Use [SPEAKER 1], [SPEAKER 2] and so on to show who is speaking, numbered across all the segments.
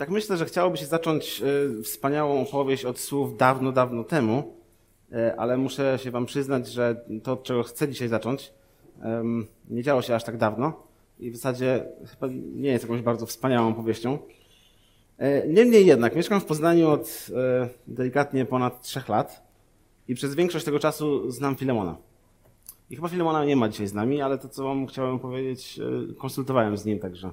[SPEAKER 1] Tak myślę, że chciałoby się zacząć e, wspaniałą opowieść od słów dawno, dawno temu, e, ale muszę się wam przyznać, że to, od czego chcę dzisiaj zacząć, nie działo się aż tak dawno i w zasadzie chyba nie jest jakąś bardzo wspaniałą opowieścią. E, niemniej jednak, mieszkam w Poznaniu od delikatnie ponad trzech lat i przez większość tego czasu znam Filemona. I chyba Filemona nie ma dzisiaj z nami, ale to, co wam chciałem powiedzieć, konsultowałem z nim, także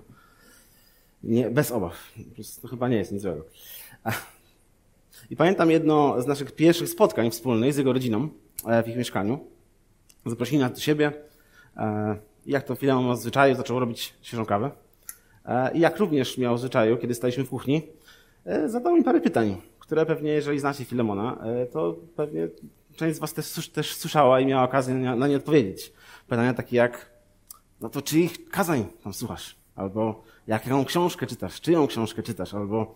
[SPEAKER 1] nie, bez obaw. To chyba nie jest nic złego. I pamiętam jedno z naszych pierwszych spotkań wspólnych z jego rodziną e, w ich mieszkaniu. Zaprosili nas do siebie. E, jak to chwilę ma zwyczaju, zaczął robić świeżą kawę. E, I jak również miał zwyczaju, kiedy staliśmy w kuchni, zadał mi parę pytań, które pewnie, jeżeli znacie Filemona, to pewnie część z Was też, też słyszała i miała okazję na nie odpowiedzieć. Pytania takie jak, no to czyich kazań tam słuchasz? Albo jaką książkę czytasz, czyją książkę czytasz, albo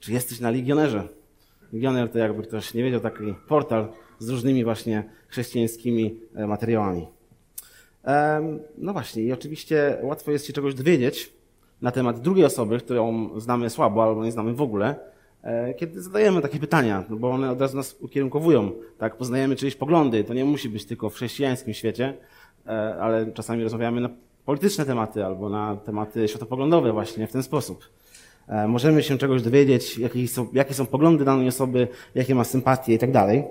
[SPEAKER 1] czy jesteś na Legionerze. Legioner to jakby ktoś nie wiedział, taki portal z różnymi właśnie chrześcijańskimi e, materiałami. No właśnie, i oczywiście łatwo jest się czegoś dowiedzieć na temat drugiej osoby, którą znamy słabo albo nie znamy w ogóle, e, kiedy zadajemy takie pytania, no bo one od razu nas ukierunkowują, tak, poznajemy czyjeś poglądy, to nie musi być tylko w chrześcijańskim świecie, e, ale czasami rozmawiamy na polityczne tematy albo na tematy światopoglądowe właśnie w ten sposób. E, możemy się czegoś dowiedzieć, jakie są, jakie są poglądy danej osoby, jakie ma sympatie i tak dalej.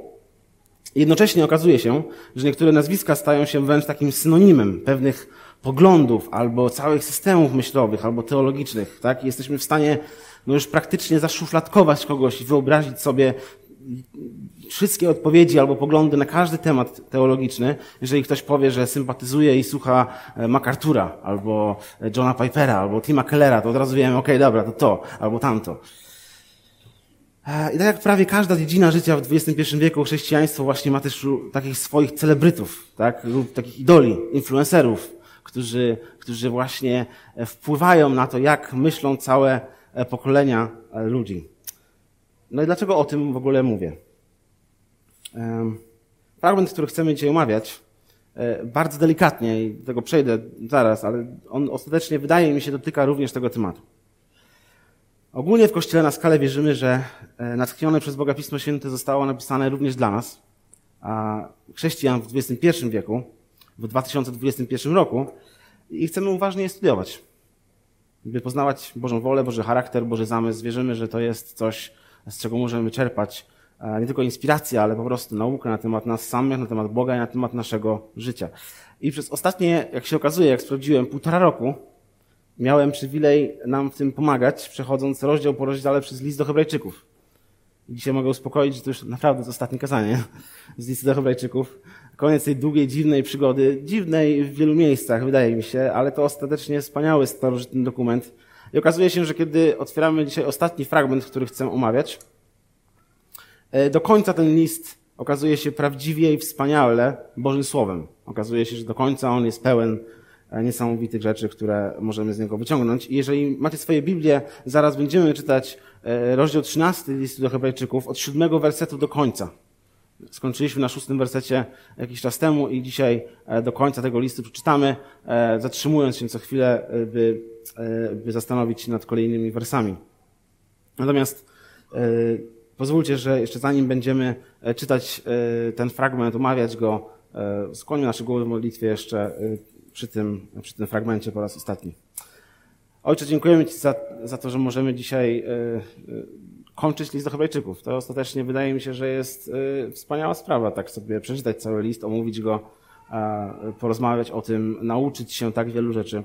[SPEAKER 1] Jednocześnie okazuje się, że niektóre nazwiska stają się wręcz takim synonimem pewnych poglądów albo całych systemów myślowych albo teologicznych. Tak? jesteśmy w stanie no już praktycznie zaszufladkować kogoś i wyobrazić sobie wszystkie odpowiedzi albo poglądy na każdy temat teologiczny, jeżeli ktoś powie, że sympatyzuje i słucha e, MacArthur'a, albo Johna Pipera, albo Tima Kellera, to od razu wiemy, okej, okay, dobra, to to, albo tamto. E, I tak jak prawie każda dziedzina życia w XXI wieku, chrześcijaństwo właśnie ma też takich swoich celebrytów, tak? lub takich idoli, influencerów, którzy, którzy właśnie e, wpływają na to, jak myślą całe pokolenia ludzi. No i dlaczego o tym w ogóle mówię? Fragment, który chcemy dzisiaj omawiać, e, bardzo delikatnie, i tego przejdę zaraz, ale on ostatecznie, wydaje mi się, dotyka również tego tematu. Ogólnie w Kościele na skalę wierzymy, że e, natchnione przez Boga Pismo Święte zostało napisane również dla nas, a chrześcijan w XXI wieku, w 2021 roku i chcemy uważnie je studiować, by poznawać Bożą wolę, Boży charakter, Boży zamysł. Wierzymy, że to jest coś, z czego możemy czerpać nie tylko inspirację, ale po prostu naukę na temat nas samych, na temat Boga i na temat naszego życia. I przez ostatnie, jak się okazuje, jak sprawdziłem, półtora roku miałem przywilej nam w tym pomagać, przechodząc rozdział po rozdziale przez list do Hebrajczyków. Dzisiaj mogę uspokoić, że to już naprawdę jest ostatnie kazanie z listu do Hebrajczyków. Koniec tej długiej, dziwnej przygody. Dziwnej w wielu miejscach, wydaje mi się, ale to ostatecznie wspaniały, starożytny dokument. I okazuje się, że kiedy otwieramy dzisiaj ostatni fragment, który chcę omawiać, E, do końca ten list okazuje się prawdziwie i wspaniale Bożym Słowem. Okazuje się, że do końca on jest pełen e, niesamowitych rzeczy, które możemy z niego wyciągnąć. I jeżeli macie swoje Biblię, zaraz będziemy czytać e, rozdział 13 listu do Hebrajczyków od siódmego wersetu do końca. Skończyliśmy na szóstym wersecie jakiś czas temu i dzisiaj do końca tego listu przeczytamy, zatrzymując się co chwilę, by, by zastanowić się nad kolejnymi wersami. Natomiast Pozwólcie, że jeszcze zanim będziemy e, czytać e, ten fragment, omawiać go, e, skłonimy nasze głowy w modlitwie jeszcze przy tym, przy tym fragmencie po raz ostatni. Ojcze, dziękujemy Ci za, za to, że możemy dzisiaj kończyć list do Hebrajczyków. To ostatecznie wydaje mi się, że jest wspaniała sprawa, tak sobie przeczytać cały list, omówić go, porozmawiać o tym, nauczyć się tak wielu rzeczy.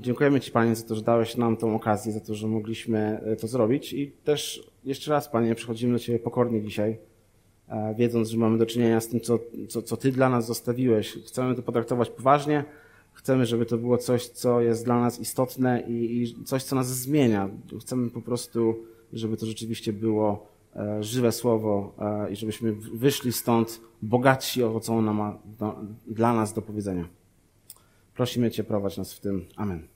[SPEAKER 1] Dziękujemy Ci, Panie, za to, że dałeś nam tą okazję, za to, że mogliśmy to zrobić i też jeszcze raz, Panie, przychodzimy do Ciebie pokornie dzisiaj, e, wiedząc, że mamy do czynienia z tym, co, co, co Ty dla nas zostawiłeś. Chcemy to potraktować poważnie, chcemy, żeby to było coś, co jest dla nas istotne i, i coś, co nas zmienia. Chcemy po prostu, żeby to rzeczywiście było e, żywe słowo e, i żebyśmy wyszli stąd bogatsi o to, co ono ma dla nas do powiedzenia. Prosimy Cię, prowadź nas w tym. Amen.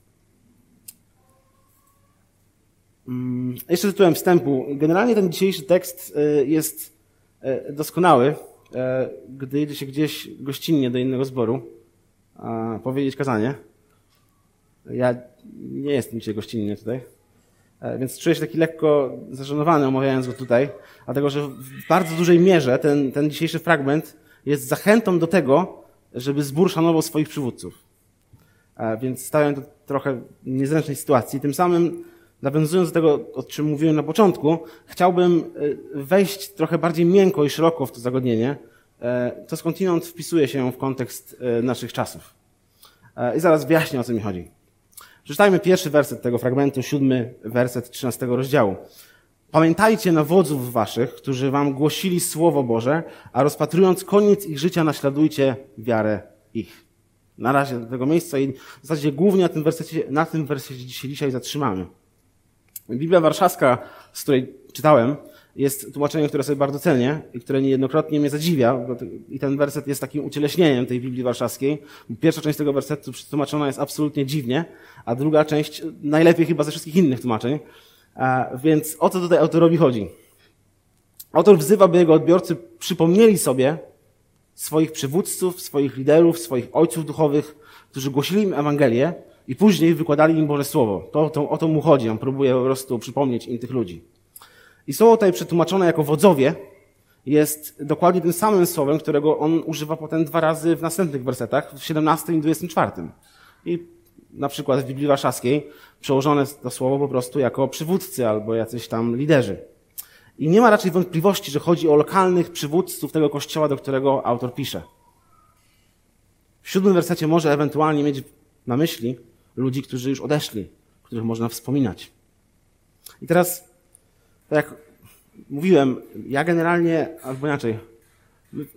[SPEAKER 1] Mm, jeszcze tytułem wstępu. Generalnie ten dzisiejszy tekst e, jest e, doskonały, e, gdy jedzie się gdzieś gościnnie do innego zboru powiedzieć kazanie. Ja nie jestem dzisiaj gościnnie tutaj, E, więc czuję się taki lekko zażenowany omawiając go tutaj, dlatego że w bardzo dużej mierze ten, ten dzisiejszy fragment jest zachętą do tego, żeby zbór szanował swoich przywódców. E, więc stałem to trochę niezręcznej sytuacji. Tym samym, nawiązując do tego, o czym mówiłem na początku, chciałbym e, wejść trochę bardziej miękko i szeroko w to zagadnienie, to skądinąd wpisuje się w kontekst naszych czasów. I zaraz wyjaśnię, o co mi chodzi. Przeczytajmy pierwszy werset tego fragmentu, siódmy werset trzynastego rozdziału. Pamiętajcie na wodzów waszych, którzy wam głosili Słowo Boże, a rozpatrując koniec ich życia, naśladujcie wiarę ich. Na razie do tego miejsca i w zasadzie głównie na tym wersecie, na tym wersecie dzisiaj zatrzymamy. Biblia Warszawska, z której czytałem, jest tłumaczeniem, które sobie bardzo cenię i które niejednokrotnie mnie zadziwia. I ten werset jest takim ucieleśnieniem tej Biblii Warszawskiej. Pierwsza część tego wersetu przetłumaczona jest absolutnie dziwnie, a druga część najlepiej chyba ze wszystkich innych tłumaczeń. Więc o co tutaj autorowi chodzi? Autor wzywa, by jego odbiorcy przypomnieli sobie swoich przywódców, swoich liderów, swoich ojców duchowych, którzy głosili im Ewangelię i później wykładali im Boże Słowo. To, to, o to mu chodzi. On próbuje po prostu przypomnieć im tych ludzi. I słowo tutaj przetłumaczone jako wodzowie jest dokładnie tym samym słowem, którego on używa potem dwa razy w następnych wersetach, w 17 i 24. I na przykład w Biblii Warszawskiej przełożone to słowo po prostu jako przywódcy albo jacyś tam liderzy. I nie ma raczej wątpliwości, że chodzi o lokalnych przywódców tego kościoła, do którego autor pisze. W siódmym wersecie może ewentualnie mieć na myśli ludzi, którzy już odeszli, których można wspominać. I teraz tak jak mówiłem, ja generalnie, albo inaczej,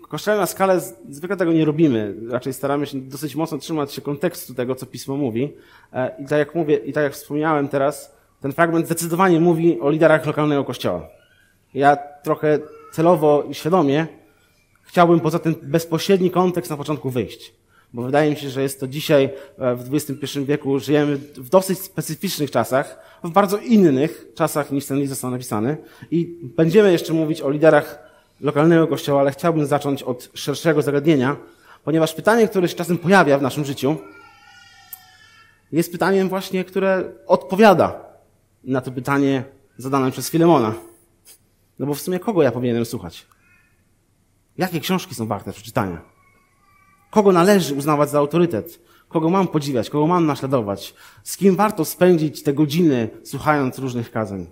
[SPEAKER 1] kościele na skalę zwykle tego nie robimy. Raczej staramy się dosyć mocno trzymać się kontekstu tego, co pismo mówi. E, I tak jak mówię, i tak jak wspomniałem teraz, ten fragment zdecydowanie mówi o liderach lokalnego kościoła. Ja trochę celowo i świadomie chciałbym poza ten bezpośredni kontekst na początku wyjść bo wydaje mi się, że jest to dzisiaj, e, w XXI wieku, żyjemy w dosyć specyficznych czasach, w bardzo innych czasach niż ten list został napisany. I będziemy jeszcze mówić o liderach lokalnego kościoła, ale chciałbym zacząć od szerszego zagadnienia, ponieważ pytanie, które się czasem pojawia w naszym życiu, jest pytaniem właśnie, które odpowiada na to pytanie zadane przez Filemona. No bo w sumie kogo ja powinienem słuchać? Jakie książki są warte przeczytania? Kogo należy uznawać za autorytet? Kogo mam podziwiać? Kogo mam naśladować? Z kim warto spędzić te godziny słuchając różnych kazań?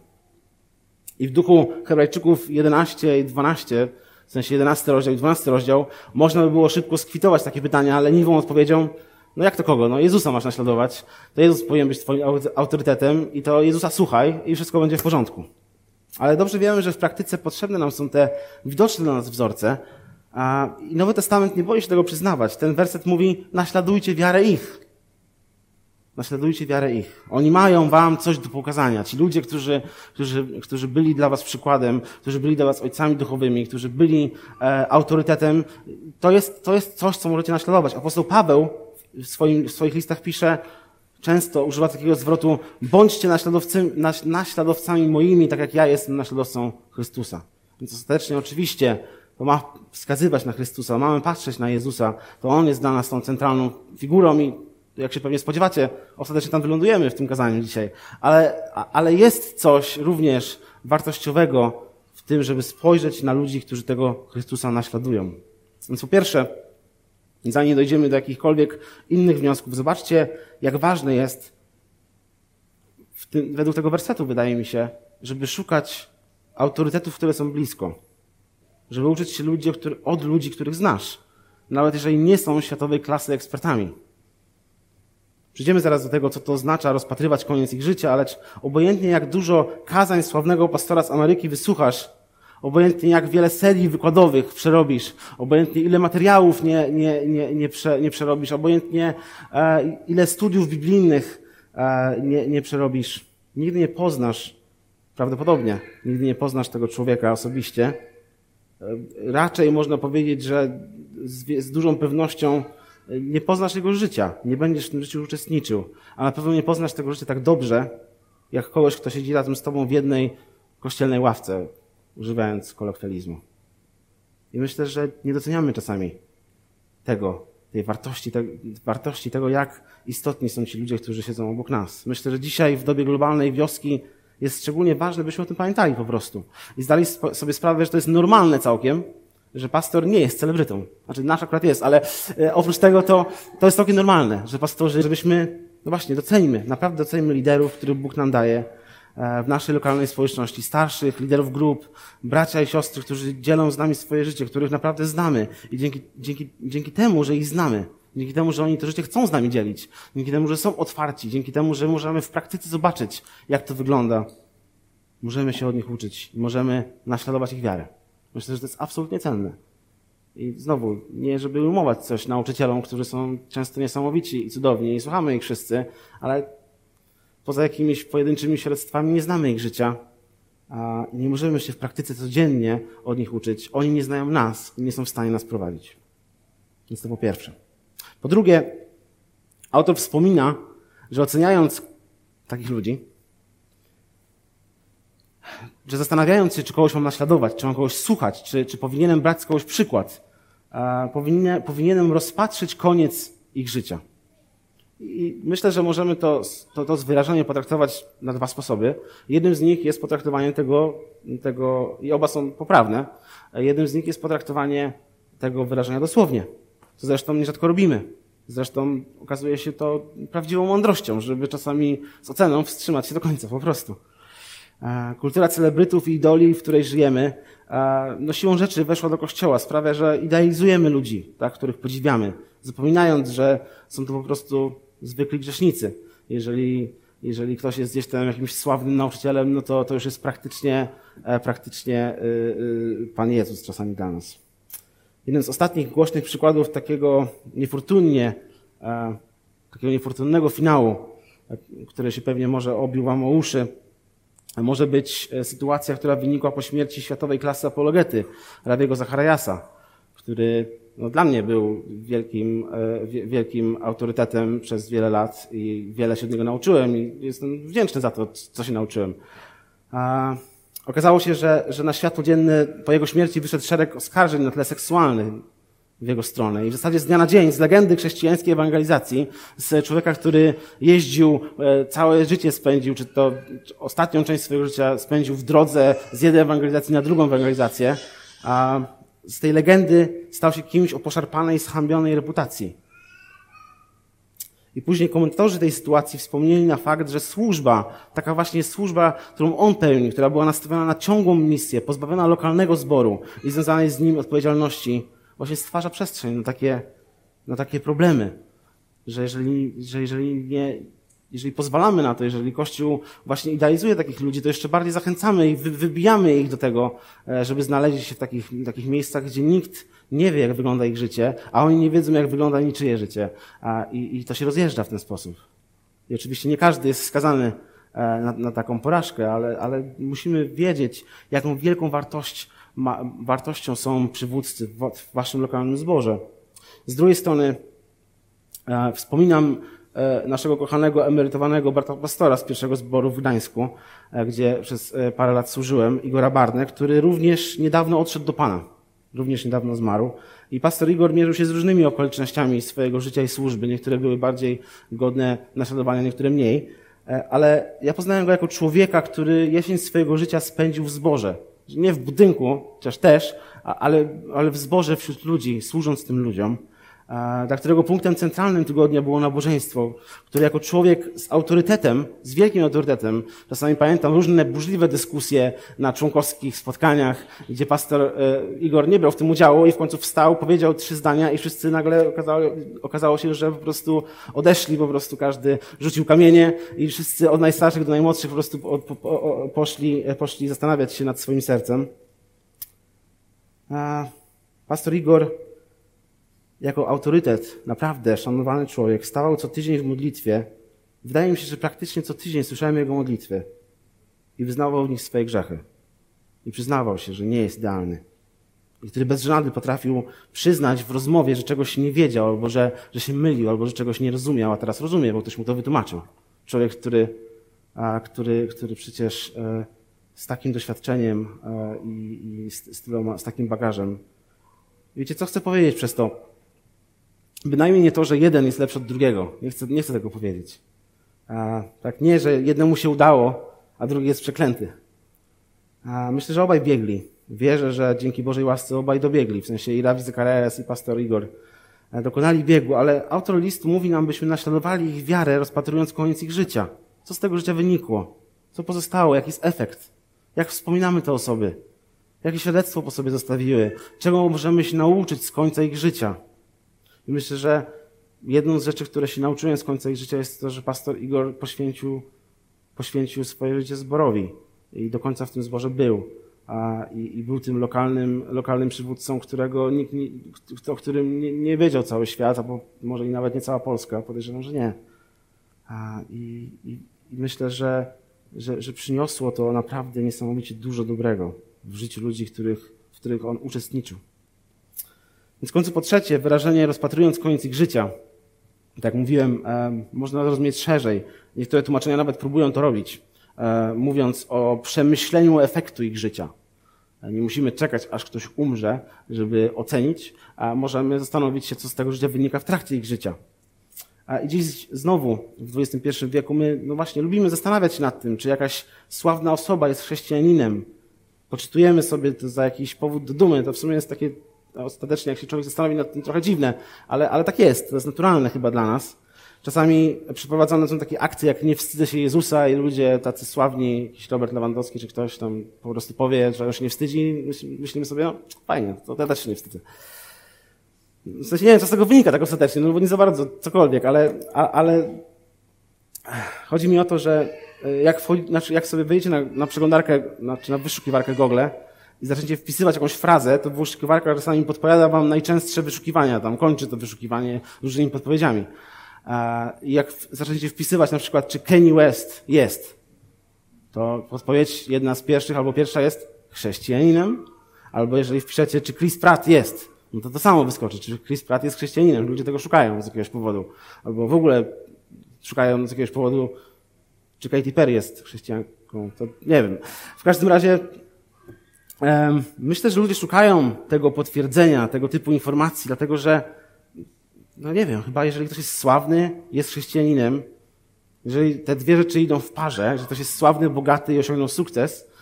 [SPEAKER 1] I w duchu Hebrajczyków 11 i 12, w sensie 11 rozdział i 12 rozdział, można by było szybko skwitować takie pytania, ale leniwą odpowiedzią, no jak to kogo? No Jezusa masz naśladować. To Jezus powinien być twoim autorytetem i to Jezusa słuchaj i wszystko będzie w porządku. Ale dobrze wiemy, że w praktyce potrzebne nam są te widoczne dla nas wzorce, i Nowy Testament nie boi się tego przyznawać. Ten werset mówi, naśladujcie wiarę ich. Naśladujcie wiarę ich. Oni mają wam coś do pokazania. Ci ludzie, którzy, którzy, którzy byli dla was przykładem, którzy byli dla was ojcami duchowymi, którzy byli e, autorytetem, to jest, to jest coś, co możecie naśladować. Apostoł Paweł w, swoim, w swoich listach pisze, często używa takiego zwrotu, bądźcie naśladowcami, naśladowcami moimi, tak jak ja jestem naśladowcą Chrystusa. Więc ostatecznie oczywiście to ma wskazywać na Chrystusa, mamy patrzeć na Jezusa, to On jest dla nas tą centralną figurą i jak się pewnie spodziewacie, ostatecznie tam wylądujemy w tym kazaniu dzisiaj. Ale, ale jest coś również wartościowego w tym, żeby spojrzeć na ludzi, którzy tego Chrystusa naśladują. Więc po pierwsze, zanim dojdziemy do jakichkolwiek innych wniosków, zobaczcie, jak ważne jest tym, według tego wersetu, wydaje mi się, żeby szukać autorytetów, które są blisko żeby uczyć się ludzi, od ludzi, których znasz, nawet jeżeli nie są światowej klasy ekspertami. Przyjdziemy zaraz do tego, co to oznacza rozpatrywać koniec ich życia, ale obojętnie jak dużo kazań sławnego pastora z Ameryki wysłuchasz, obojętnie jak wiele serii wykładowych przerobisz, obojętnie ile materiałów nie, nie, nie, nie, prze, nie przerobisz, obojętnie e, ile studiów biblijnych e, nie, nie przerobisz, nigdy nie poznasz, prawdopodobnie, nigdy nie poznasz tego człowieka osobiście, raczej można powiedzieć, że z, z dużą pewnością nie poznasz jego życia, nie będziesz w tym życiu uczestniczył, a na pewno nie poznasz tego życia tak dobrze, jak kogoś, kto siedzi razem z tobą w jednej kościelnej ławce, używając kolokwializmu. I myślę, że nie doceniamy czasami tego, tej wartości, te, wartości tego, jak istotni są ci ludzie, którzy siedzą obok nas. Myślę, że dzisiaj w dobie globalnej wioski jest szczególnie ważne, byśmy o tym pamiętali po prostu. I zdali sobie sprawę, że to jest normalne całkiem, że pastor nie jest celebrytą. Znaczy, nasz akurat jest, ale e, oprócz tego to, to jest całkiem normalne, że pastorzy, żebyśmy, no właśnie, docenimy, naprawdę docenimy liderów, których Bóg nam daje w naszej lokalnej społeczności, starszych, liderów grup, bracia i siostry, którzy dzielą z nami swoje życie, których naprawdę znamy i dzięki, dzięki, dzięki temu, że ich znamy, dzięki temu, że oni to życie chcą z nami dzielić, dzięki temu, że są otwarci, dzięki temu, że możemy w praktyce zobaczyć, jak to wygląda, możemy się od nich uczyć możemy naśladować ich wiarę. Myślę, że to jest absolutnie cenne. I znowu, nie żeby umować coś nauczycielom, którzy są często niesamowici i cudowni i słuchamy ich wszyscy, ale poza jakimiś pojedynczymi świadectwami nie znamy ich życia, nie możemy się w praktyce codziennie od nich uczyć. Oni nie znają nas i nie są w stanie nas prowadzić. Więc to po pierwsze. Po drugie, autor wspomina, że oceniając takich ludzi, że zastanawiając się, czy kogoś mam naśladować, czy mam kogoś słuchać, czy, czy powinienem brać z kogoś przykład, powinien, powinienem rozpatrzyć koniec ich życia. I myślę, że możemy to, to, to wyrażenie potraktować na dwa sposoby. Jednym z nich jest potraktowanie tego, tego, i oba są poprawne, jednym z nich jest potraktowanie tego wyrażenia dosłownie, co zresztą nierzadko robimy. Zresztą okazuje się to prawdziwą mądrością, żeby czasami z oceną wstrzymać się do końca po prostu. E, kultura celebrytów i idoli, w której żyjemy, e, no siłą rzeczy weszła do kościoła. Sprawia, że idealizujemy ludzi, tak, których podziwiamy, zapominając, że są to po prostu zwykli grzesznicy. Jeżeli, jeżeli ktoś jest gdzieś tam jakimś sławnym nauczycielem, no to, to już jest praktycznie, e, praktycznie Pan Jezus czasami dla nas. Jeden z ostatnich głośnych przykładów takiego niefortunnie, takiego niefortunnego finału, który się pewnie może obił wam o uszy, może być e, sytuacja, która wynikła po śmierci światowej klasy apologety, Rabiego Zachariasa, który no, dla mnie był wielkim, e, wielkim autorytetem przez wiele lat i wiele się od niego nauczyłem i jestem wdzięczny za to, co się nauczyłem. Okazało się, że, że na światło dzienne po jego śmierci wyszedł szereg oskarżeń na tle seksualnym w jego stronę. I w zasadzie z dnia na dzień, z legendy chrześcijańskiej ewangelizacji, z człowieka, który jeździł, e, całe życie spędził, czy to ostatnią część swojego życia spędził w drodze z jednej ewangelizacji na drugą ewangelizację, a z tej legendy stał się kimś o poszarpanej, schambionej reputacji. I później komentatorzy tej sytuacji wspomnieli na fakt, że służba, taka właśnie służba, którą on pełnił, która była nastawiona na ciągłą misję, pozbawiona lokalnego zboru i związanej z nim odpowiedzialności, właśnie stwarza przestrzeń na takie, na takie problemy. Że jeżeli, że jeżeli nie, jeżeli pozwalamy na to, jeżeli Kościół właśnie idealizuje takich ludzi, to jeszcze bardziej zachęcamy i wybijamy ich do tego, e, żeby znaleźli się w takich, takich miejscach, gdzie nikt nie wie, jak wygląda ich życie, a oni nie wiedzą, jak wygląda niczyje życie. I, i to się rozjeżdża w ten sposób. I oczywiście nie każdy jest skazany e, na, na taką porażkę, ale, ale musimy wiedzieć, jaką wielką wartość wartością są przywódcy w waszym lokalnym zborze. Z drugiej strony e, wspominam naszego kochanego, emerytowanego Barta Pastora z pierwszego zboru w Gdańsku, e, gdzie przez parę lat służyłem, Igora Barnę, który również niedawno odszedł do Pana. Również niedawno zmarł. I pastor Igor mierzył się z różnymi okolicznościami swojego życia i służby. Niektóre były bardziej godne naśladowania, niektóre mniej. Ale ja poznałem go jako człowieka, który jesień swojego życia spędził w zborze nie w budynku, chociaż też, ale, ale w zborze wśród ludzi, służąc tym ludziom dla którego punktem centralnym tygodnia było nabożeństwo, który jako człowiek z autorytetem, z wielkim autorytetem, czasami pamiętam różne burzliwe dyskusje na członkowskich spotkaniach, gdzie pastor e, Igor nie brał w tym udziału i w końcu wstał, powiedział trzy zdania i wszyscy nagle okazało, okazało się, że po prostu odeszli, po prostu każdy rzucił kamienie i wszyscy od najstarszych do najmłodszych po prostu poszli, poszli zastanawiać się nad swoim sercem. Pastor Igor jako autorytet, naprawdę szanowany człowiek, stawał co tydzień w modlitwie. Wydaje mi się, że praktycznie co tydzień słyszałem jego modlitwy i wyznawał w nich swoje grzechy. I przyznawał się, że nie jest idealny. I który bez żenady potrafił przyznać w rozmowie, że czegoś nie wiedział, albo że, że się mylił, albo że czegoś nie rozumiał, a teraz rozumie, bo ktoś mu to wytłumaczył. Człowiek, który, a, który, który przecież e, z takim doświadczeniem e, i, i z, z, tyloma, z takim bagażem. Wiecie, co chcę powiedzieć przez to? Bynajmniej nie to, że jeden jest lepszy od drugiego. Nie chcę, nie chcę tego powiedzieć. A, tak, nie, że jednemu się udało, a drugi jest przeklęty. A myślę, że obaj biegli. Wierzę, że dzięki Bożej łasce obaj dobiegli, w sensie i Rawi Zakarias i pastor Igor e, dokonali biegu, ale autor listu mówi nam, byśmy naśladowali ich wiarę, rozpatrując koniec ich życia. Co z tego życia wynikło? Co pozostało? Jaki jest efekt? Jak wspominamy te osoby? Jakie świadectwo po sobie zostawiły? Czego możemy się nauczyć z końca ich życia? I myślę, że jedną z rzeczy, które się nauczyłem z końca ich życia jest to, że pastor Igor poświęcił, poświęcił swoje życie zborowi i do końca w tym zborze był. A, i, i, był tym lokalnym, lokalnym przywódcą, którego nikt, nie, o którym nie, nie, wiedział cały świat, albo może i nawet nie cała Polska, podejrzewam, że nie. A, i, i, myślę, że, że, że przyniosło to naprawdę niesamowicie dużo dobrego w życiu ludzi, których, w których on uczestniczył. Więc w końcu po trzecie, wyrażenie rozpatrując koniec ich życia. Tak jak mówiłem, e, można rozumieć szerzej. Niektóre tłumaczenia nawet próbują to robić, e, mówiąc o przemyśleniu efektu ich życia. E, nie musimy czekać, aż ktoś umrze, żeby ocenić, a możemy zastanowić się, co z tego życia wynika w trakcie ich życia. I dziś znowu w XXI wieku my, no właśnie, lubimy zastanawiać się nad tym, czy jakaś sławna osoba jest chrześcijaninem. Poczytujemy sobie to za jakiś powód do dumy. To w sumie jest takie ostatecznie, jak się człowiek zastanowi nad tym, trochę dziwne, ale, ale tak jest. To jest naturalne chyba dla nas. Czasami przeprowadzane są takie akcje, jak nie wstydzę się Jezusa i ludzie tacy sławni, jakiś Robert Lewandowski czy ktoś tam po prostu powie, że się nie wstydzi. Myślimy sobie, no fajnie, to ja też się nie wstydzę. W sensie nie wiem, co z tego wynika tak ostatecznie, no bo nie za bardzo cokolwiek, ale, ale chodzi mi o to, że e, jak, wchodzi, znaczy jak sobie wyjdziecie na, na przeglądarkę, znaczy na wyszukiwarkę Google i zaczniecie wpisywać jakąś frazę, to wyszukiwarka czasami podpowiada wam najczęstsze wyszukiwania, tam kończy to wyszukiwanie różnymi podpowiedziami. I jak zaczniecie wpisywać na przykład, czy Kanye West jest, to podpowiedź jedna z pierwszych albo pierwsza jest chrześcijaninem, albo jeżeli wpiszecie, czy Chris Pratt jest, no to to samo wyskoczy, czy Chris Pratt jest chrześcijaninem. Ludzie tego szukają z jakiegoś powodu. Albo w ogóle szukają z jakiegoś powodu, czy Katy Perry jest chrześcijanką. To nie wiem. W każdym razie myślę, że ludzie szukają tego potwierdzenia, tego typu informacji, dlatego że, no nie wiem, chyba jeżeli ktoś jest sławny, jest chrześcijaninem, jeżeli te dwie rzeczy idą w parze, że ktoś jest sławny, bogaty i osiągnął sukces,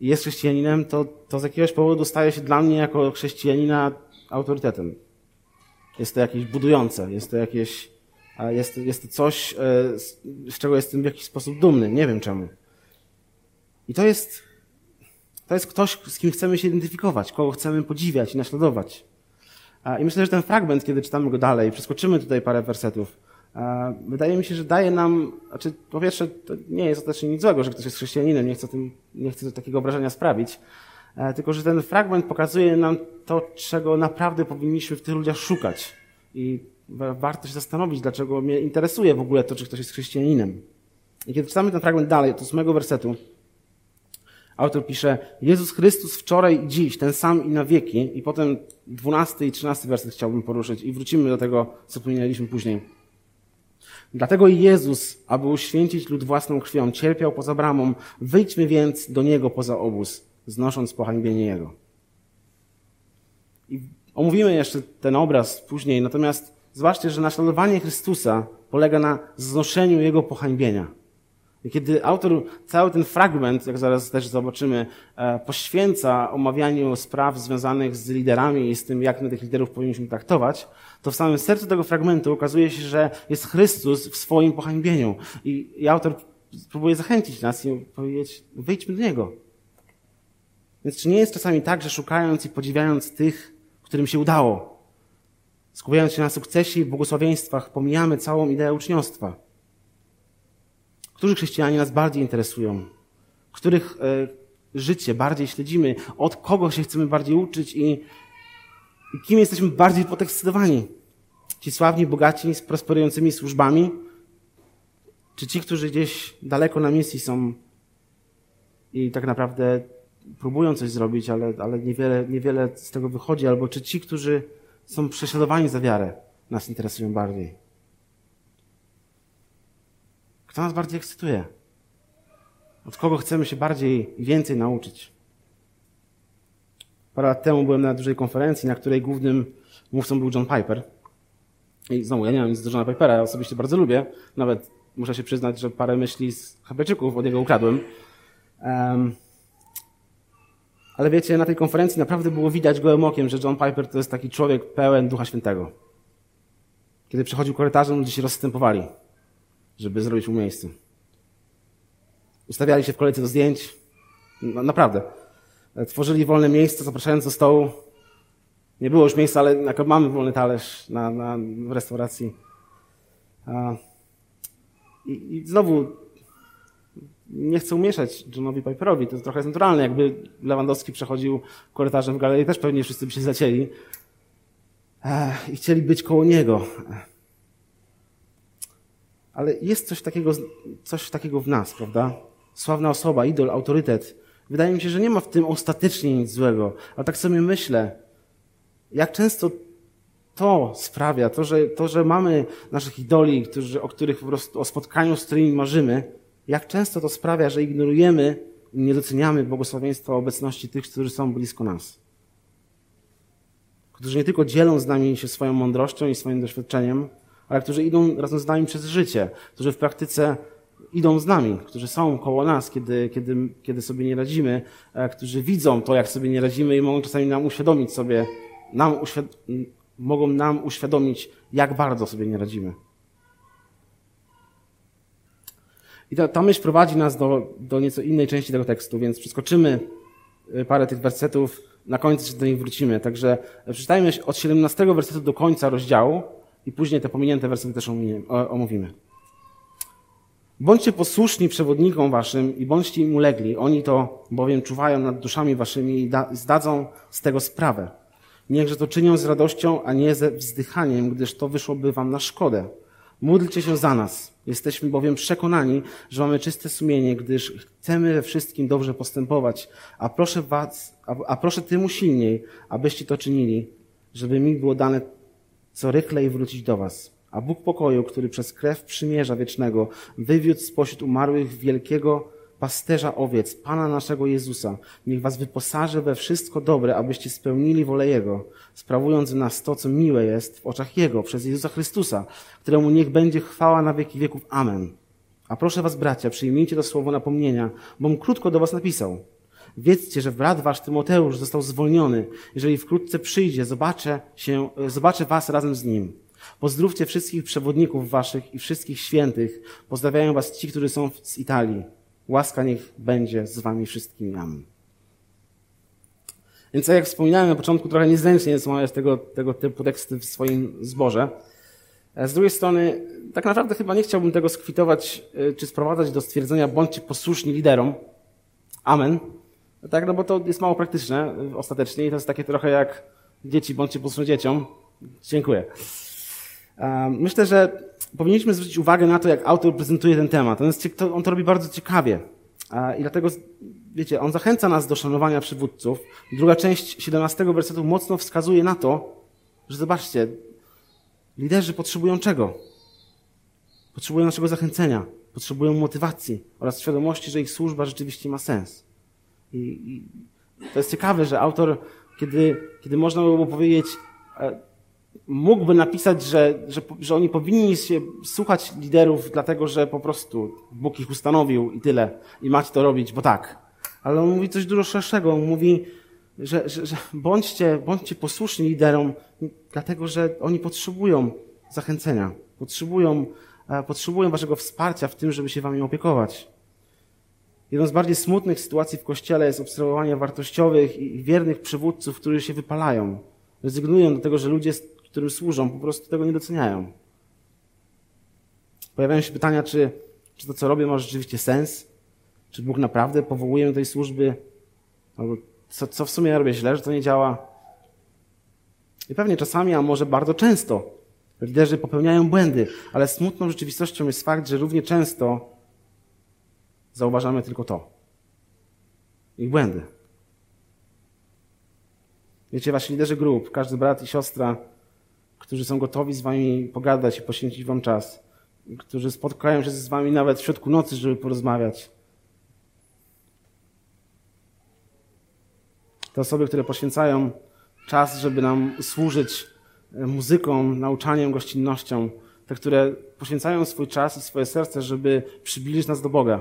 [SPEAKER 1] i jest chrześcijaninem, to, to z jakiegoś powodu staje się dla mnie jako chrześcijanina autorytetem. Jest to jakieś budujące, jest to jakieś, jest, jest to coś, e, z czego jestem w jakiś sposób dumny. Nie wiem czemu. I to jest, to jest ktoś, z kim chcemy się identyfikować, kogo chcemy podziwiać i naśladować. I myślę, że ten fragment, kiedy czytamy go dalej, przeskoczymy tutaj parę wersetów, wydaje mi się, że daje nam, znaczy po pierwsze, to nie jest ostatecznie nic złego, że ktoś jest chrześcijaninem, nie chcę, tym, nie takiego obrażenia sprawić, E, tylko że ten fragment pokazuje nam to, czego naprawdę powinniśmy w tych ludziach szukać. I warto się zastanowić, dlaczego mnie interesuje w ogóle to, czy ktoś jest chrześcijaninem. I kiedy czytamy ten fragment dalej, to ósmego wersetu, autor pisze, Jezus Chrystus wczoraj i dziś, ten sam i na wieki. I potem dwunasty i trzynasty werset chciałbym poruszyć i wrócimy do tego, co pominęliśmy później. Dlatego Jezus, aby uświęcić lud własną krwią, cierpiał poza bramą. Wyjdźmy więc do Niego poza obóz znosząc pohańbienie Jego. I omówimy jeszcze ten obraz później, natomiast zobaczcie, że naśladowanie Chrystusa polega na znoszeniu Jego pohańbienia. Kiedy autor cały ten fragment, jak zaraz też zobaczymy, e, poświęca omawianiu spraw związanych z liderami i z tym, jak my tych liderów powinniśmy traktować, to w samym sercu tego fragmentu okazuje się, że jest Chrystus w swoim pohańbieniu. I, i autor próbuje zachęcić nas i powiedzieć, wyjdźmy do Niego. Więc czy nie jest czasami tak, że szukając i podziwiając tych, którym się udało, skupiając się na sukcesie i błogosławieństwach, pomijamy całą ideę uczniostwa? Którzy chrześcijanie nas bardziej interesują? Których e, życie bardziej śledzimy? Od kogo się chcemy bardziej uczyć i, i kim jesteśmy bardziej podekscytowani? Ci sławni, bogaci, z prosperującymi służbami? Czy ci, którzy gdzieś daleko na misji są i tak naprawdę próbują coś zrobić, ale, ale niewiele, niewiele z tego wychodzi, albo czy ci, którzy są prześladowani za wiarę, nas interesują bardziej. Kto nas bardziej ekscytuje? Od kogo chcemy się bardziej i więcej nauczyć? Parę lat temu byłem na dużej konferencji, na której głównym mówcą był John Piper. I znowu, ja nie mam nic do Johna Pipera, ja osobiście bardzo lubię. Nawet muszę się przyznać, że parę myśli z Hebrajczyków od niego ukradłem. Um, ale wiecie, na tej konferencji naprawdę było widać gołym okiem, że John Piper to jest taki człowiek pełen Ducha Świętego. Kiedy przechodził korytarzem, ludzie się rozstępowali, żeby zrobić mu miejsce. Ustawiali się w kolejce do zdjęć. No, naprawdę. Tworzyli wolne miejsce, zapraszając do stołu. Nie było już miejsca, ale mamy wolny talerz na, na, w restauracji. I, I znowu nie chcę umieszać Johnowi Piperowi. To jest trochę naturalne. Jakby Lewandowski przechodził korytarzem w galerii, też pewnie wszyscy by się zacięli i chcieli być koło niego. Ale jest coś takiego, coś takiego w nas, prawda? Sławna osoba, idol, autorytet. Wydaje mi się, że nie ma w tym ostatecznie nic złego. Ale tak sobie myślę, jak często to sprawia, to że, to, że mamy naszych idoli, którzy, o których po prostu, o spotkaniu, z którymi marzymy, jak często to sprawia, że ignorujemy i nie doceniamy błogosławieństwa obecności tych, którzy są blisko nas. Którzy nie tylko dzielą z nami się swoją mądrością i swoim doświadczeniem, ale którzy idą razem z nami przez życie, którzy w praktyce idą z nami, którzy są koło nas, kiedy, kiedy, kiedy sobie nie radzimy, e, którzy widzą to, jak sobie nie radzimy i mogą czasami nam uświadomić sobie, nam uświad mogą nam uświadomić, jak bardzo sobie nie radzimy. I ta, ta myśl prowadzi nas do, do nieco innej części tego tekstu, więc przeskoczymy y, parę tych wersetów, na końcu się do nich wrócimy. Także przeczytajmy od 17 wersetu do końca rozdziału i później te pominięte wersety też omówimy. Bądźcie posłuszni przewodnikom waszym i bądźcie im ulegli. Oni to bowiem czuwają nad duszami waszymi i zdadzą z tego sprawę. Niechże to czynią z radością, a nie ze wzdychaniem, gdyż to wyszłoby wam na szkodę. Módlcie się za nas. Jesteśmy bowiem przekonani, że mamy czyste sumienie, gdyż chcemy we wszystkim dobrze postępować. A proszę was, a, a proszę tym silniej, abyście to czynili, żeby mi było dane co rychlej wrócić do was. A Bóg pokoju, który przez krew przymierza wiecznego wywiódł spośród umarłych wielkiego pasterza owiec, Pana naszego Jezusa, niech was wyposaży we wszystko dobre, abyście spełnili wolę Jego, sprawując w nas to, co miłe jest w oczach Jego, przez Jezusa Chrystusa, któremu niech będzie chwała na wieki wieków. Amen. A proszę was, bracia, przyjmijcie to słowo napomnienia, bom krótko do was napisał. Wiedzcie, że brat wasz Tymoteusz został zwolniony. Jeżeli wkrótce przyjdzie, zobaczę, się, zobaczę was razem z nim. Pozdrówcie wszystkich przewodników waszych i wszystkich świętych. Pozdrawiają was ci, którzy są z Italii. Łaska niech będzie z wami wszystkimi. Amen. Więc jak wspominałem na początku, trochę niezręcznie jest omawiać tego, tego typu teksty w swoim zborze. Z drugiej strony, tak naprawdę chyba nie chciałbym tego skwitować, y, czy sprowadzać do stwierdzenia bądźcie posłuszni liderom. Amen. Tak, no bo to jest mało praktyczne y, ostatecznie i to jest takie trochę jak dzieci, bądźcie posłuszni dzieciom. Dziękuję. Myślę, że powinniśmy zwrócić uwagę na to, jak autor prezentuje ten temat. On, jest, on to robi bardzo ciekawie. I dlatego, wiecie, on zachęca nas do szanowania przywódców. Druga część 17 wersetu mocno wskazuje na to, że zobaczcie, liderzy potrzebują czego? Potrzebują naszego zachęcenia, potrzebują motywacji oraz świadomości, że ich służba rzeczywiście ma sens. I, i to jest ciekawe, że autor, kiedy, kiedy można by było powiedzieć, e, mógłby napisać, że, że, że oni powinni się słuchać liderów, dlatego że po prostu Bóg ich ustanowił i tyle. I macie to robić, bo tak. Ale on mówi coś dużo szerszego. On mówi, że, że, że bądźcie, bądźcie posłuszni liderom, dlatego że oni potrzebują zachęcenia. Potrzebują, e, potrzebują waszego wsparcia w tym, żeby się wami opiekować. Jedną z bardziej smutnych sytuacji w Kościele jest obserwowanie wartościowych i wiernych przywódców, którzy się wypalają. Rezygnują do tego, że ludzie którym służą, po prostu tego nie doceniają. Pojawiają się pytania, czy, czy to, co robię, ma rzeczywiście sens? Czy Bóg naprawdę powołuje do tej służby? Albo co, co w sumie ja robię źle, że to nie działa? I pewnie czasami, a może bardzo często, liderzy popełniają błędy, ale smutną rzeczywistością jest fakt, że równie często zauważamy tylko to. Ich błędy. Wiecie, wasi liderzy grup, każdy brat i siostra którzy są gotowi z wami pogadać i poświęcić wam czas, którzy spotkają się z wami nawet w środku nocy, żeby porozmawiać. Te osoby, które poświęcają czas, żeby nam służyć e, muzyką, nauczaniem, gościnnością, te, które poświęcają swój czas i swoje serce, żeby przybliżyć nas do Boga.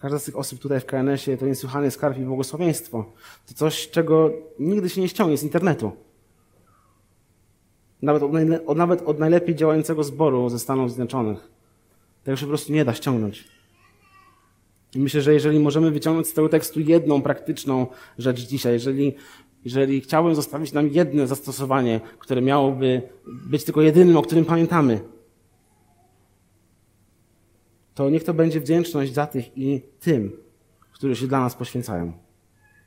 [SPEAKER 1] Każda z tych osób tutaj w KNS-ie to niesłychany skarb i błogosławieństwo. To coś, czego nigdy się nie ściągnie z internetu. Nawet od, najle- nawet od najlepiej działającego zboru ze Stanów Zjednoczonych. Tego się po prostu nie da ściągnąć. I myślę, że jeżeli możemy wyciągnąć z tego tekstu jedną praktyczną rzecz dzisiaj, jeżeli, jeżeli chciałbym zostawić nam jedno zastosowanie, które miałoby być tylko jedynym, o którym pamiętamy, to niech to będzie wdzięczność za tych i tym, którzy się dla nas poświęcają.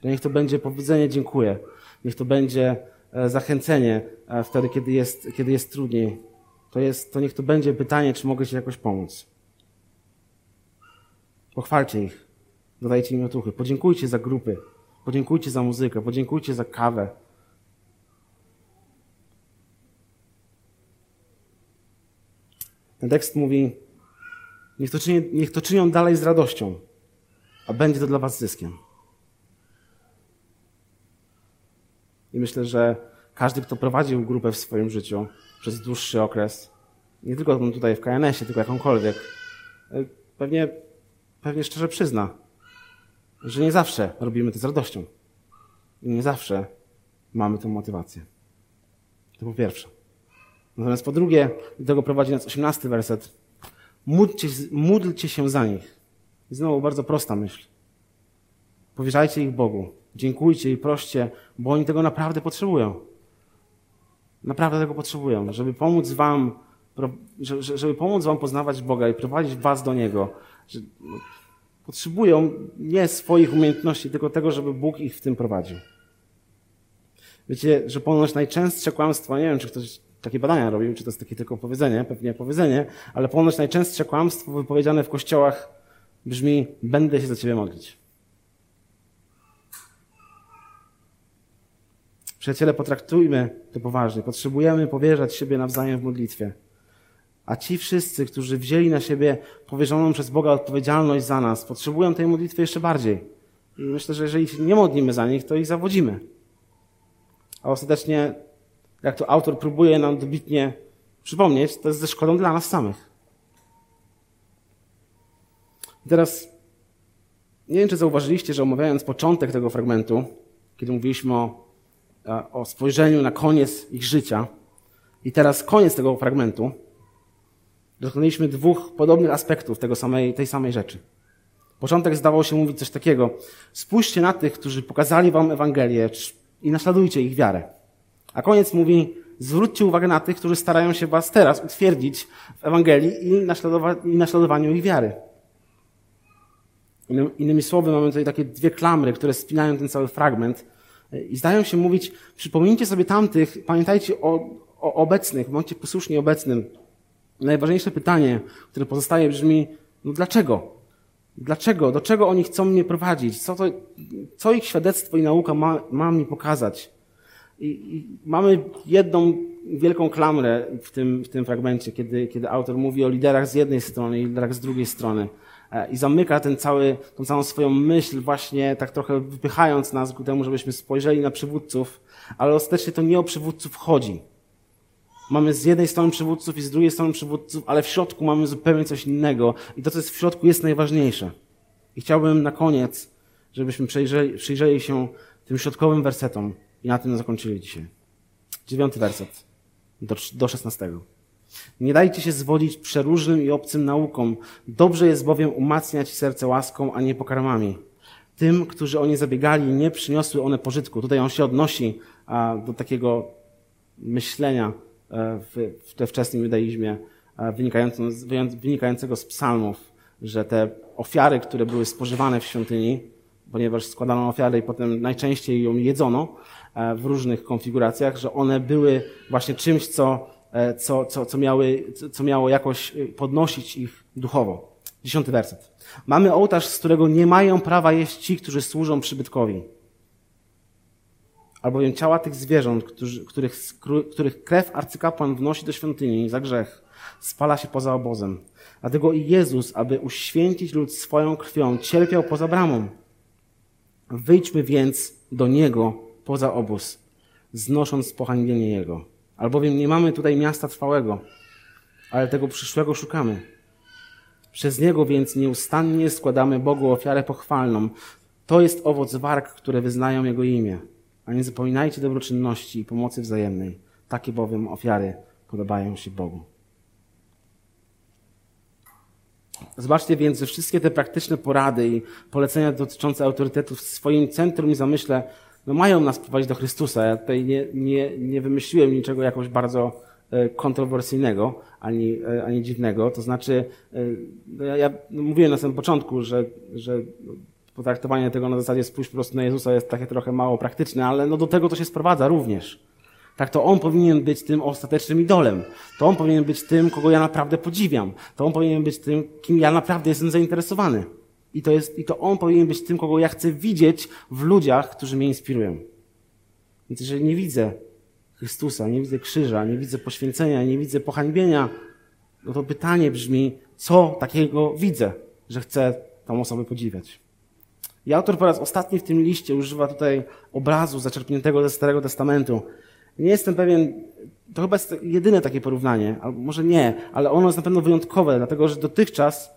[SPEAKER 1] Niech to będzie powiedzenie dziękuję. Niech to będzie e, zachęcenie e, wtedy, kiedy jest, kiedy jest trudniej. To, jest, to niech to będzie pytanie, czy mogę Ci jakoś pomóc. Pochwalcie ich. Dodajcie im otuchy. Podziękujcie za grupy. Podziękujcie za muzykę. Podziękujcie za kawę. Ten tekst mówi, niech to, czyni, niech to czynią dalej z radością, a będzie to dla was zyskiem. I myślę, że każdy, kto prowadził grupę w swoim życiu przez dłuższy okres, nie tylko tutaj w KNS-ie, tylko jakąkolwiek, pewnie, pewnie szczerze przyzna, że nie zawsze robimy to z radością. I nie zawsze mamy tę motywację. To po pierwsze. Natomiast po drugie, do tego prowadzi nas osiemnasty werset. Módlcie, módlcie się za nich. I znowu bardzo prosta myśl. Powierzajcie ich Bogu. Dziękujcie i proście, bo oni tego naprawdę potrzebują. Naprawdę tego potrzebują, żeby pomóc wam, żeby pomóc wam poznawać Boga i prowadzić was do Niego. No, potrzebują nie swoich umiejętności, tylko tego, żeby Bóg ich w tym prowadził. Wiecie, że ponoć najczęstsze kłamstwo, nie wiem, czy ktoś takie badania robił, czy to jest takie tylko powiedzenie, pewnie powiedzenie, ale ponoć najczęstsze kłamstwo wypowiedziane w kościołach brzmi: Będę się za ciebie modlić. Przyjaciele, potraktujmy to poważnie. Potrzebujemy powierzać siebie nawzajem w modlitwie. A ci wszyscy, którzy wzięli na siebie powierzoną przez Boga odpowiedzialność za nas, potrzebują tej modlitwy jeszcze bardziej. I myślę, że jeżeli nie modlimy za nich, to ich zawodzimy. A ostatecznie, jak to autor próbuje nam dobitnie przypomnieć, to jest ze szkodą dla nas samych. I teraz, nie wiem, czy zauważyliście, że omawiając początek tego fragmentu, kiedy mówiliśmy o, o spojrzeniu na koniec ich życia, i teraz koniec tego fragmentu, dokonaliśmy dwóch podobnych aspektów tego samej, tej samej rzeczy. Początek zdawał się mówić coś takiego. Spójrzcie na tych, którzy pokazali wam Ewangelię i naśladujcie ich wiarę. A koniec mówi, zwróćcie uwagę na tych, którzy starają się was teraz utwierdzić w Ewangelii i, naśladowa i naśladowaniu ich wiary. Innymi słowy, mamy tutaj takie dwie klamry, które spinają ten cały fragment i zdają się mówić, przypomnijcie sobie tamtych, pamiętajcie o, o obecnych, bądźcie posłuszni obecnym. Najważniejsze pytanie, które pozostaje brzmi, no dlaczego? Dlaczego? Do czego oni chcą mnie prowadzić? Co, to, co ich świadectwo i nauka ma, ma mi pokazać? I, I, mamy jedną wielką klamrę w tym, w tym fragmencie, kiedy, kiedy autor mówi o liderach z jednej strony i liderach z drugiej strony. E, I zamyka ten cały, tą całą swoją myśl właśnie tak trochę wypychając nas ku temu, żebyśmy spojrzeli na przywódców, ale ostatecznie to nie o przywódców chodzi. Mamy z jednej strony przywódców i z drugiej strony przywódców, ale w środku mamy zupełnie coś innego i to, co jest w środku, jest najważniejsze. I chciałbym na koniec, żebyśmy przyjrzeli, przyjrzeli się tym środkowym wersetom i na tym zakończyli dzisiaj. Dziewiąty werset do, do szesnastego. Nie dajcie się zwodzić przeróżnym i obcym naukom. Dobrze jest bowiem umacniać serce łaską, a nie pokarmami. Tym, którzy o nie zabiegali, nie przyniosły one pożytku. Tutaj on się odnosi a, do takiego myślenia e, w, w we wczesnym judaizmie, wynikającego z psalmów, że te ofiary, które były spożywane w świątyni, ponieważ składano ofiary i potem najczęściej ją jedzono e, w różnych konfiguracjach, że one były właśnie czymś, co, e, co, co, co, miały, co miało jakoś e, podnosić ich duchowo. Dziesiąty werset. Mamy ołtarz, z którego nie mają prawa jeść ci, którzy służą przybytkowi. Albowiem ciała tych zwierząt, którzy, których, których krew arcykapłan wnosi do świątyni za grzech, spala się poza obozem. Dlatego i Jezus, aby uświęcić lud swoją krwią, cierpiał poza bramą. Wyjdźmy więc do Niego poza obóz, znosząc pohańbienie Jego. Albowiem nie mamy tutaj miasta trwałego, ale tego przyszłego szukamy. Przez Niego więc nieustannie składamy Bogu ofiarę pochwalną. To jest owoc warg, które wyznają Jego imię. A nie zapominajcie dobroczynności i pomocy wzajemnej. Takie bowiem ofiary podobają się Bogu. Zobaczcie więc, że wszystkie te praktyczne porady i polecenia dotyczące autorytetów w swoim centrum i zamyśle no mają nas prowadzić do Chrystusa. Ja tutaj nie, nie, nie wymyśliłem niczego jakoś bardzo e, kontrowersyjnego ani, e, ani dziwnego. To znaczy, e, no ja, ja mówiłem na samym początku, że, że potraktowanie tego na zasadzie spójrz po prostu na Jezusa jest takie trochę mało praktyczne, ale no do tego to się sprowadza również. Tak, to On powinien być tym ostatecznym idolem. To On powinien być tym, kogo ja naprawdę podziwiam. To On powinien być tym, kim ja naprawdę jestem zainteresowany. I to, jest, I to On powinien być tym, kogo ja chcę widzieć w ludziach, którzy mnie inspirują. Więc jeżeli nie widzę Chrystusa, nie widzę krzyża, nie widzę poświęcenia, nie widzę pohańbienia, no to pytanie brzmi, co takiego widzę, że chcę tą osobę podziwiać. I autor po raz ostatni w tym liście używa tutaj obrazu zaczerpniętego ze Starego Testamentu. Nie jestem pewien, to chyba jest jedyne takie porównanie, albo może nie, ale ono jest na pewno wyjątkowe, dlatego że dotychczas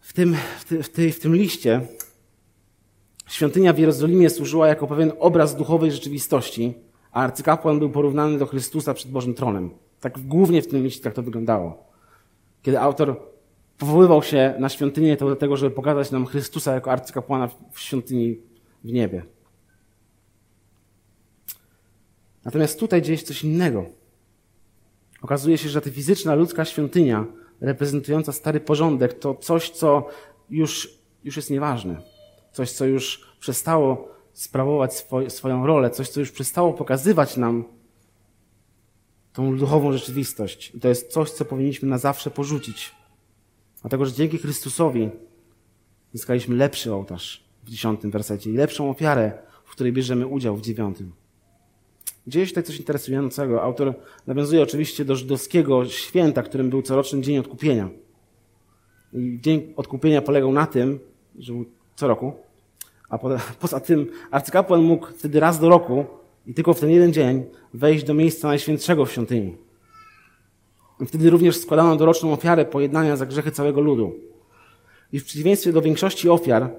[SPEAKER 1] w tym, w, ty, w, ty, w tym liście świątynia w Jerozolimie służyła jako pewien obraz duchowej rzeczywistości, a arcykapłan był porównany do Chrystusa przed Bożym Tronem. Tak głównie w tym liście tak to wyglądało. Kiedy autor powoływał się na świątynię, to dlatego, żeby pokazać nam Chrystusa jako arcykapłana w świątyni w niebie. Natomiast tutaj dzieje się coś innego. Okazuje się, że ta fizyczna ludzka świątynia, reprezentująca stary porządek, to coś, co już, już jest nieważne. Coś, co już przestało sprawować swoj, swoją rolę, coś, co już przestało pokazywać nam tą duchową rzeczywistość. I to jest coś, co powinniśmy na zawsze porzucić. Dlatego, że dzięki Chrystusowi zyskaliśmy lepszy ołtarz w dziesiątym wersecie i lepszą ofiarę, w której bierzemy udział w dziewiątym. Dzieje się tutaj coś interesującego. Autor nawiązuje oczywiście do żydowskiego święta, którym był coroczny Dzień Odkupienia. I Dzień Odkupienia polegał na tym, że był co roku, a poza tym arcykapłan mógł wtedy raz do roku i tylko w ten jeden dzień wejść do miejsca najświętszego w świątyni. I wtedy również składano doroczną ofiarę pojednania za grzechy całego ludu. I w przeciwieństwie do większości ofiar,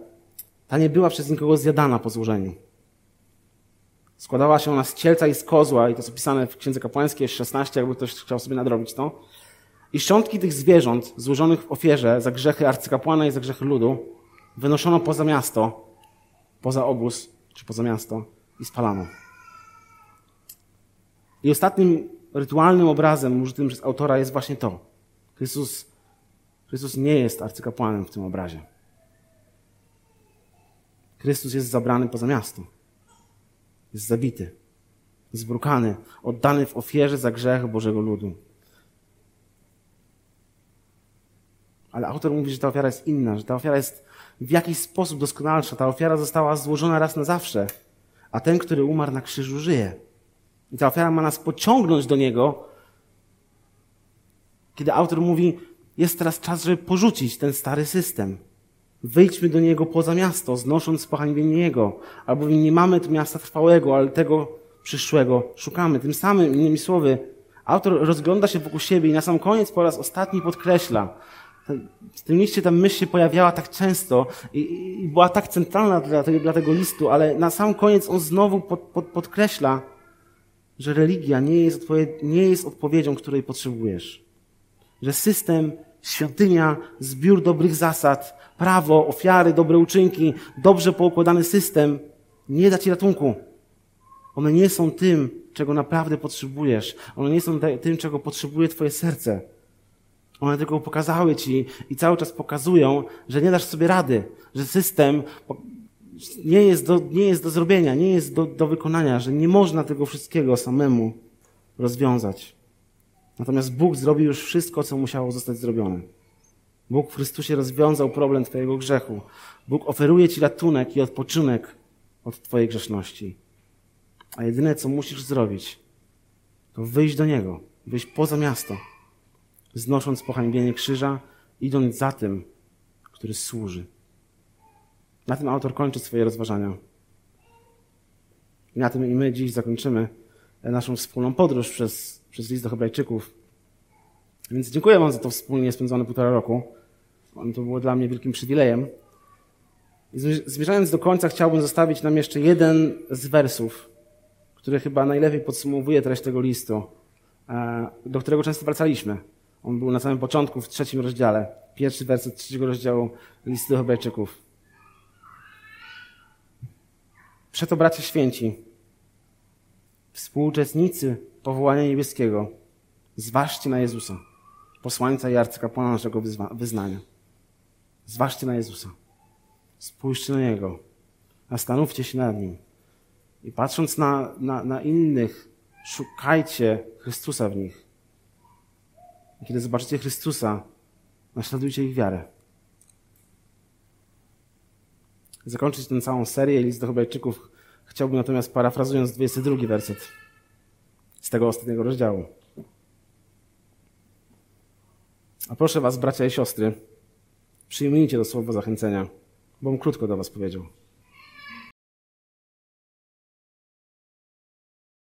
[SPEAKER 1] ta nie była przez nikogo zjadana po złożeniu. Składała się ona z cielca i z kozła, i to jest opisane w Księdze Kapłańskiej 16, jakby ktoś chciał sobie nadrobić to. I szczątki tych zwierząt złożonych w ofierze za grzechy arcykapłana i za grzechy ludu wynoszono poza miasto, poza obóz, czy poza miasto i spalano. I ostatnim rytualnym obrazem użytym przez autora jest właśnie to. Chrystus, Chrystus nie jest arcykapłanem w tym obrazie. Chrystus jest zabrany poza miasto. Jest zabity, zbrukany, oddany w ofierze za grzech Bożego ludu. Ale autor mówi, że ta ofiara jest inna, że ta ofiara jest w jakiś sposób doskonalsza. Ta ofiara została złożona raz na zawsze, a ten, który umarł na krzyżu, żyje. I ta ofiara ma nas pociągnąć do Niego, kiedy autor mówi, jest teraz czas, żeby porzucić ten stary system. Wyjdźmy do Niego poza miasto, znosząc pohańbienie Jego. Albo nie mamy miasta trwałego, ale tego przyszłego szukamy. Tym samym, innymi słowy, autor rozgląda się wokół siebie i na sam koniec po raz ostatni podkreśla. W tym liście ta myśl się pojawiała tak często i, i była tak centralna dla, dla tego listu, ale na sam koniec on znowu pod, pod, podkreśla, że religia nie jest, nie jest odpowiedzią, której potrzebujesz. Że system, świątynia, zbiór dobrych zasad, prawo, ofiary, dobre uczynki, dobrze poukładany system nie da ci ratunku. One nie są tym, czego naprawdę potrzebujesz. One nie są tym, czego potrzebuje twoje serce. One tylko pokazały ci i cały czas pokazują, że nie dasz sobie rady, że system nie jest do, nie jest do zrobienia, nie jest do, do wykonania, że nie można tego wszystkiego samemu rozwiązać. Natomiast Bóg zrobił już wszystko, co musiało zostać zrobione. Bóg w Chrystusie rozwiązał problem Twojego grzechu. Bóg oferuje Ci ratunek i odpoczynek od Twojej grzeszności. A jedyne, co musisz zrobić, to wyjść do Niego, wyjść poza miasto, znosząc pohańbienie krzyża, idąc za tym, który służy. Na tym autor kończy swoje rozważania. I na tym i my dziś zakończymy naszą wspólną podróż przez, przez list do Hebrajczyków. Więc dziękuję Wam za to wspólnie spędzone półtora roku. To było dla mnie wielkim przywilejem. Zmierzając do końca, chciałbym zostawić nam jeszcze jeden z wersów, który chyba najlepiej podsumowuje treść tego listu, e, do którego często wracaliśmy. On był na samym początku, w trzecim rozdziale. Pierwszy werset trzeciego rozdziału listu do Hebrajczyków. Przeto, bracia święci, współuczestnicy powołania niebieskiego, zważcie na Jezusa, posłańca i arcykapłana naszego wyznania. Zważcie na Jezusa. Spójrzcie na Niego. Zastanówcie się nad Nim. I patrząc na, na, na innych, szukajcie Chrystusa w nich. I kiedy zobaczycie Chrystusa, naśladujcie ich wiarę. Zakończyć tę całą serię list do Hebrajczyków chciałbym natomiast parafrazując 22 werset z tego ostatniego rozdziału. A proszę was, bracia i siostry, przyjmijcie to słowo zachęcenia, bo on krótko do was powiedział.